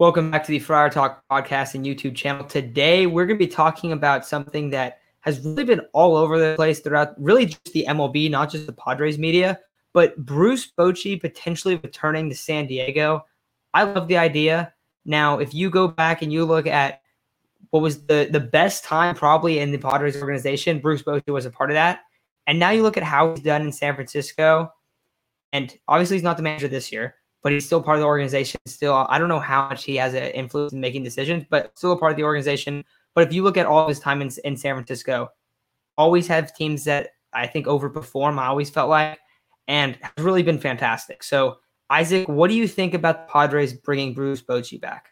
Welcome back to the Friar Talk podcast and YouTube channel. Today, we're going to be talking about something that has really been all over the place throughout really just the MLB, not just the Padres media, but Bruce Bochy potentially returning to San Diego. I love the idea. Now, if you go back and you look at what was the, the best time probably in the Padres organization, Bruce Bochy was a part of that. And now you look at how he's done in San Francisco, and obviously he's not the manager this year, but he's still part of the organization. Still, I don't know how much he has an influence in making decisions, but still a part of the organization. But if you look at all his time in, in San Francisco, always have teams that I think overperform. I always felt like, and has really been fantastic. So, Isaac, what do you think about the Padres bringing Bruce Bochy back?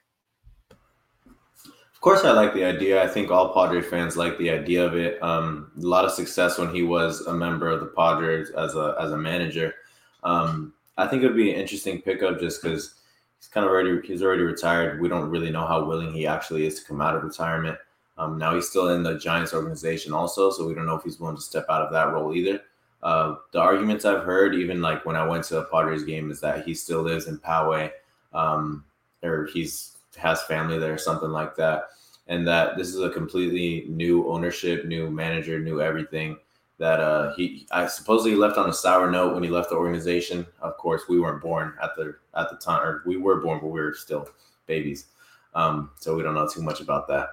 Of course, I like the idea. I think all Padres fans like the idea of it. Um, a lot of success when he was a member of the Padres as a as a manager. Um, I think it would be an interesting pickup just because he's kind of already he's already retired. We don't really know how willing he actually is to come out of retirement. Um, now he's still in the Giants organization also, so we don't know if he's willing to step out of that role either. Uh, the arguments I've heard, even like when I went to a Padres game, is that he still lives in Poway, um, or he's has family there, or something like that, and that this is a completely new ownership, new manager, new everything that uh, he I supposedly left on a sour note when he left the organization. Of course, we weren't born at the at the time, or we were born, but we were still babies, um, so we don't know too much about that.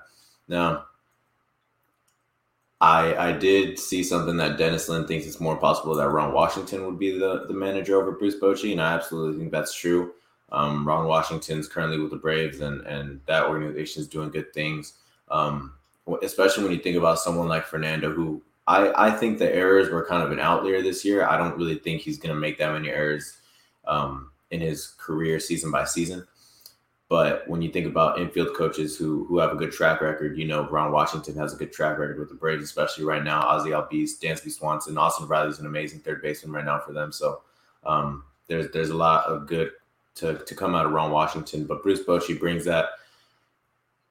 Now, I I did see something that Dennis Lin thinks it's more possible that Ron Washington would be the the manager over Bruce Bochy, and I absolutely think that's true. Um, Ron Washington's currently with the Braves, and and that organization is doing good things. Um, especially when you think about someone like Fernando, who I, I think the errors were kind of an outlier this year. I don't really think he's going to make that many errors um, in his career season by season. But when you think about infield coaches who who have a good track record, you know, Ron Washington has a good track record with the Braves, especially right now. Ozzie Albies, Dansby Swanson, Austin Riley's an amazing third baseman right now for them. So um, there's there's a lot of good to, to come out of Ron Washington. But Bruce Bochy brings that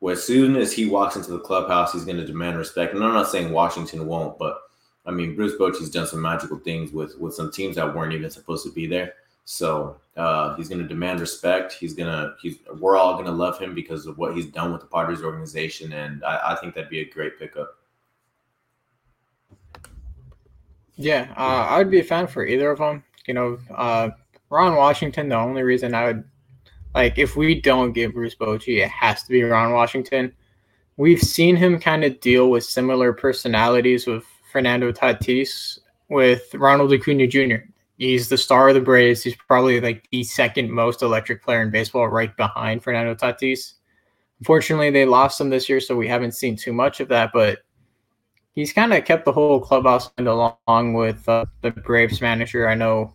well, as soon as he walks into the clubhouse, he's going to demand respect. And I'm not saying Washington won't, but I mean, Bruce Bochy's done some magical things with with some teams that weren't even supposed to be there. So uh, he's going to demand respect. He's gonna he's we're all going to love him because of what he's done with the Padres organization, and I, I think that'd be a great pickup. Yeah, uh, I would be a fan for either of them. You know, uh, Ron Washington. The only reason I would like if we don't get Bruce Bochy, it has to be Ron Washington. We've seen him kind of deal with similar personalities with Fernando Tatis, with Ronald Acuna Jr. He's the star of the Braves. He's probably like the second most electric player in baseball, right behind Fernando Tatis. Unfortunately, they lost him this year, so we haven't seen too much of that. But he's kind of kept the whole clubhouse along with uh, the Braves manager. I know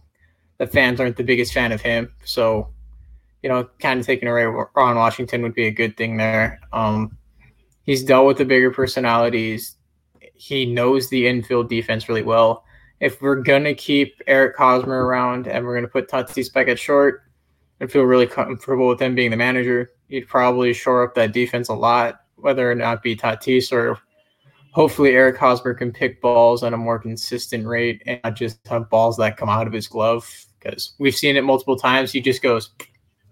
the fans aren't the biggest fan of him, so you know, kind of taking away Ron Washington would be a good thing there. Um, he's dealt with the bigger personalities. He knows the infield defense really well. If we're gonna keep Eric Hosmer around and we're gonna put Tatis back at short and feel really comfortable with him being the manager, he'd probably shore up that defense a lot, whether or not be Tatis or hopefully Eric Hosmer can pick balls at a more consistent rate and not just have balls that come out of his glove. Because we've seen it multiple times. He just goes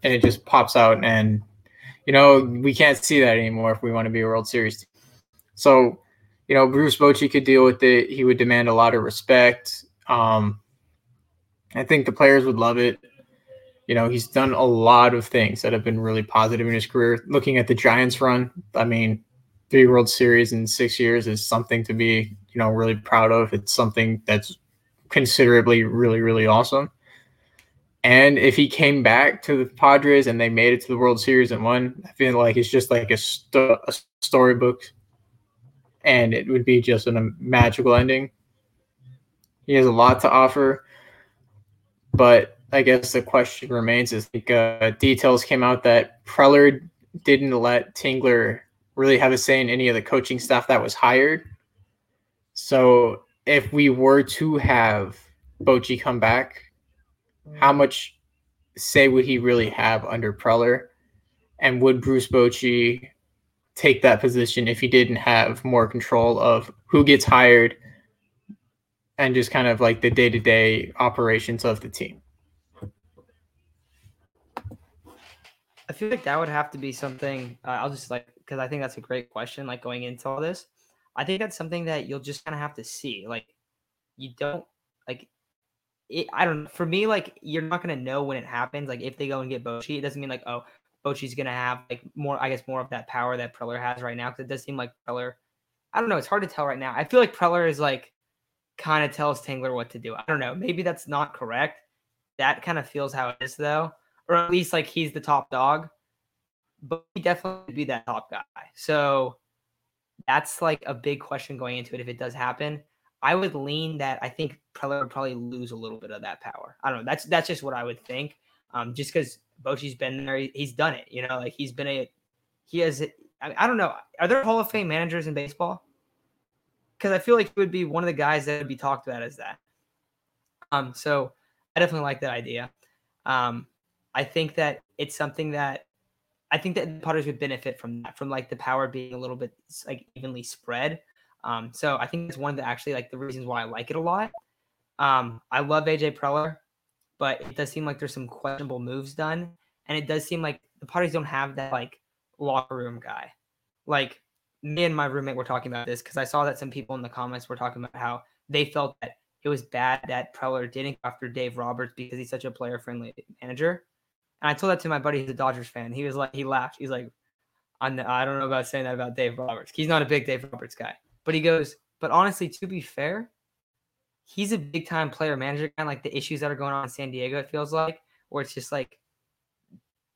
and it just pops out. And you know we can't see that anymore if we want to be a World Series team. So you know Bruce Bochy could deal with it. He would demand a lot of respect. Um, I think the players would love it. You know, he's done a lot of things that have been really positive in his career. Looking at the Giants run, I mean, three World Series in six years is something to be, you know, really proud of. It's something that's considerably really, really awesome. And if he came back to the Padres and they made it to the World Series and won, I feel like it's just like a, a storybook, and it would be just a magical ending. He has a lot to offer, but I guess the question remains: is like uh, details came out that Preller didn't let Tingler really have a say in any of the coaching staff that was hired. So if we were to have Bochy come back how much say would he really have under Preller? And would Bruce Bochy take that position if he didn't have more control of who gets hired and just kind of like the day to day operations of the team? I feel like that would have to be something. Uh, I'll just like because I think that's a great question. Like going into all this, I think that's something that you'll just kind of have to see. Like you don't like it. I don't know. For me, like you're not gonna know when it happens. Like if they go and get Bochy, it doesn't mean like oh Bochy's gonna have like more. I guess more of that power that Preller has right now because it does seem like Preller. I don't know. It's hard to tell right now. I feel like Preller is like kind of tells Tingler what to do. I don't know. Maybe that's not correct. That kind of feels how it is though, or at least like he's the top dog. But he definitely be that top guy. So that's like a big question going into it if it does happen. I would lean that I think Preller would probably lose a little bit of that power. I don't know. That's that's just what I would think. Um, just because Bochy's been there, he's done it. You know, like he's been a he has. I, I don't know. Are there Hall of Fame managers in baseball? Because I feel like he would be one of the guys that would be talked about as that. Um, so I definitely like that idea. Um, I think that it's something that I think that the Padres would benefit from that, from like the power being a little bit like evenly spread. Um, so I think it's one of the actually like the reasons why I like it a lot. Um, I love AJ Preller, but it does seem like there's some questionable moves done, and it does seem like the parties don't have that like locker room guy. Like me and my roommate were talking about this because I saw that some people in the comments were talking about how they felt that it was bad that Preller didn't go after Dave Roberts because he's such a player friendly manager. And I told that to my buddy who's a Dodgers fan. He was like, he laughed. He's like, I'm, I don't know about saying that about Dave Roberts. He's not a big Dave Roberts guy. But he goes, but honestly, to be fair, he's a big time player manager guy. Like the issues that are going on in San Diego, it feels like, where it's just like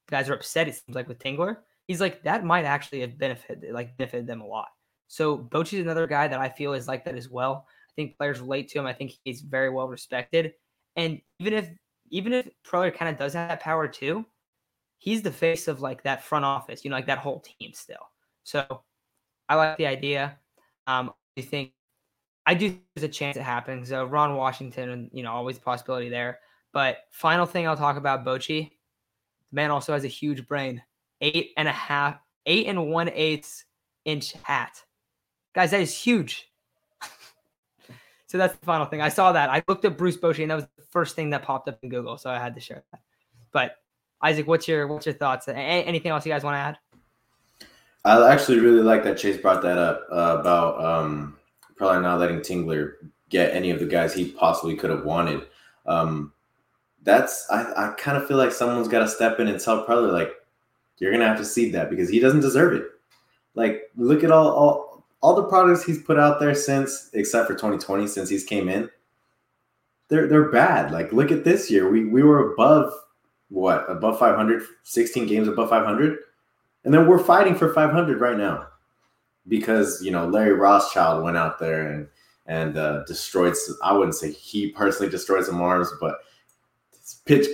guys are upset, it seems like with Tingler. He's like, that might actually have benefited like benefited them a lot. So Bochy's another guy that I feel is like that as well. I think players relate to him. I think he's very well respected. And even if even if Preller kind of does have that power too, he's the face of like that front office, you know, like that whole team still. So I like the idea. Um, I think I do think there's a chance it happens. So Ron Washington, and you know, always a possibility there. But final thing I'll talk about Bochy. The man also has a huge brain. Eight and a half, eight and one eighth inch hat. Guys, that is huge. So that's the final thing. I saw that. I looked at Bruce Bochy, and that was the first thing that popped up in Google. So I had to share that. But Isaac, what's your what's your thoughts? anything else you guys want to add? I actually really like that Chase brought that up uh, about um, probably not letting Tingler get any of the guys he possibly could have wanted. Um, that's I, I kind of feel like someone's got to step in and tell Preller like you're gonna have to see that because he doesn't deserve it. Like look at all all all the products he's put out there since, except for 2020, since he's came in, they're they're bad. Like look at this year, we we were above what above 500, 16 games above 500, and then we're fighting for 500 right now because you know Larry Rothschild went out there and and uh, destroyed. I wouldn't say he personally destroyed some arms, but his pitch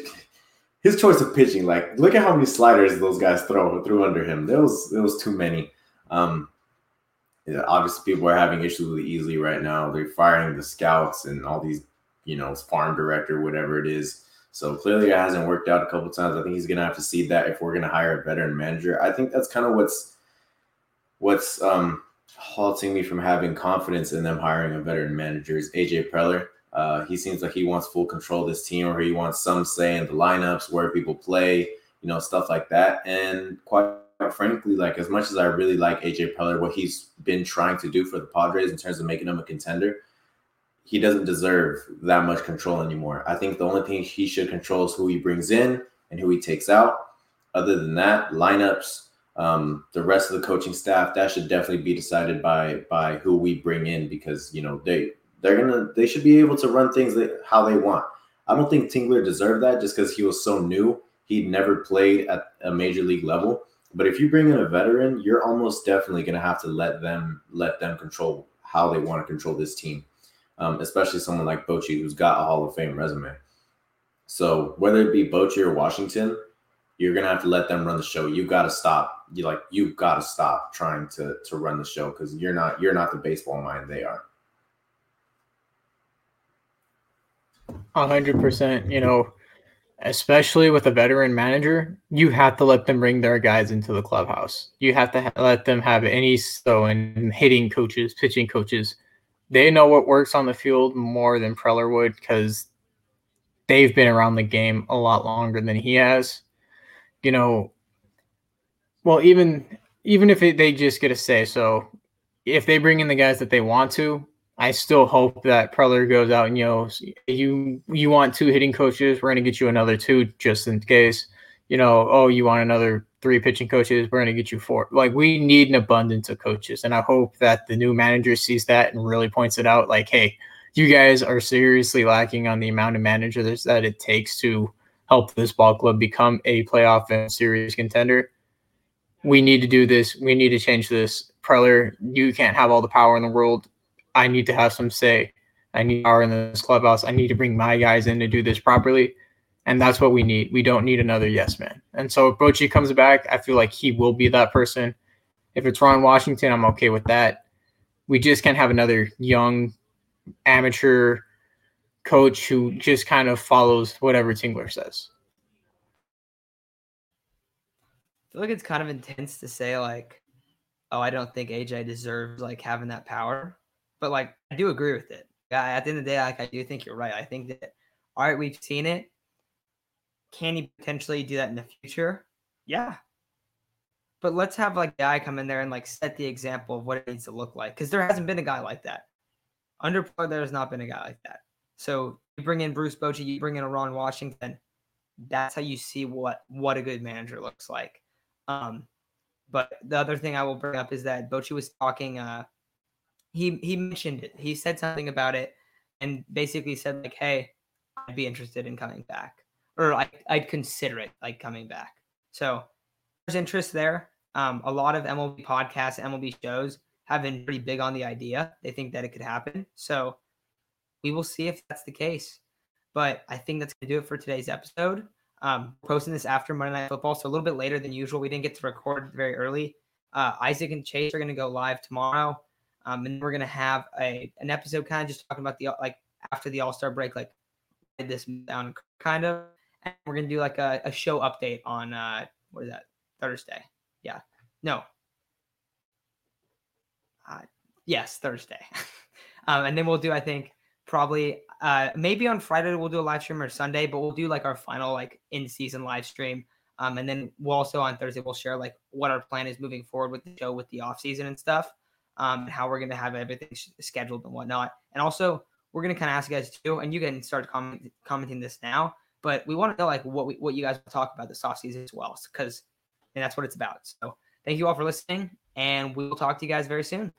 his choice of pitching. Like look at how many sliders those guys throw threw under him. There was there was too many. Um, yeah, obviously people are having issues with Easley right now. They're firing the scouts and all these, you know, farm director, whatever it is. So clearly it hasn't worked out a couple times. I think he's gonna have to see that if we're gonna hire a veteran manager. I think that's kind of what's what's um halting me from having confidence in them hiring a veteran manager is AJ Preller. Uh, he seems like he wants full control of this team, or he wants some say in the lineups, where people play, you know, stuff like that. And quite frankly, like as much as I really like AJ Preller, what he's been trying to do for the Padres in terms of making them a contender, he doesn't deserve that much control anymore. I think the only thing he should control is who he brings in and who he takes out. Other than that, lineups, um, the rest of the coaching staff, that should definitely be decided by by who we bring in because you know they they're gonna they should be able to run things that, how they want. I don't think Tingler deserved that just because he was so new. He'd never played at a major league level. But if you bring in a veteran, you're almost definitely to have to let them let them control how they want to control this team, um, especially someone like Bochy who's got a Hall of Fame resume. So whether it be Bochy or Washington, you're gonna have to let them run the show. You got to stop. You like you got to stop trying to to run the show because you're not you're not the baseball mind they are. A hundred percent. You know, especially with a veteran manager, you have to let them bring their guys into the clubhouse. You have to ha- let them have any so and hitting coaches, pitching coaches. They know what works on the field more than Preller would because they've been around the game a lot longer than he has. You know, Well, even even if it, they just get a say, so if they bring in the guys that they want to, I still hope that Preller goes out and you know you you want two hitting coaches, we're gonna get you another two just in case. You know, oh, you want another three pitching coaches, we're gonna get you four. Like we need an abundance of coaches, and I hope that the new manager sees that and really points it out. Like, hey, you guys are seriously lacking on the amount of managers that it takes to help this ball club become a playoff and series contender. We need to do this. We need to change this. Preller, you can't have all the power in the world. I need to have some say. I need power in this clubhouse. I need to bring my guys in to do this properly. And that's what we need. We don't need another yes man. And so if Bochy comes back, I feel like he will be that person. If it's Ron Washington, I'm okay with that. We just can't have another young amateur coach who just kind of follows whatever Tingler says. I feel like it's kind of intense to say like, oh, I don't think AJ deserves like having that power, but like I do agree with it. Yeah, at the end of the day, like I do think you're right. I think that all right, we've seen it. Can he potentially do that in the future? Yeah. But let's have like a guy come in there and like set the example of what it needs to look like. Because there hasn't been a guy like that. Under par, there has not been a guy like that. So you bring in Bruce Bochy, you bring in Ron Washington. That's how you see what what a good manager looks like. Um, but the other thing I will bring up is that Bochy was talking. Uh, he he mentioned it. He said something about it, and basically said like, "Hey, I'd be interested in coming back, or I'd consider it like coming back." So there's interest there. Um, a lot of MLB podcasts, MLB shows have been pretty big on the idea. They think that it could happen. So we will see if that's the case. But I think that's going to do it for today's episode. Um, posting this after Monday Night Football, so a little bit later than usual. We didn't get to record very early. Uh, Isaac and Chase are going to go live tomorrow, um, and we're going to have a an episode kind of just talking about the like after the All Star break, like this down kind of, and we're to do like a, a show update on uh, what is that Thursday? Yeah, no, uh, yes, Thursday. um, and then we'll do, I think, probably uh, maybe on Friday we'll do a live stream or Sunday, but we'll do like our final like in season live stream. Um, and then we'll also on Thursday we'll share like what our plan is moving forward with the show with the off season and stuff. Um, and how we're gonna have everything scheduled and whatnot. And also we're gonna kind of ask you guys too, and you can start comment, commenting this now. But we want to know like what we, what you guys talk about this off season as well, because and that's what it's about. So thank you all for listening, and we will talk to you guys very soon.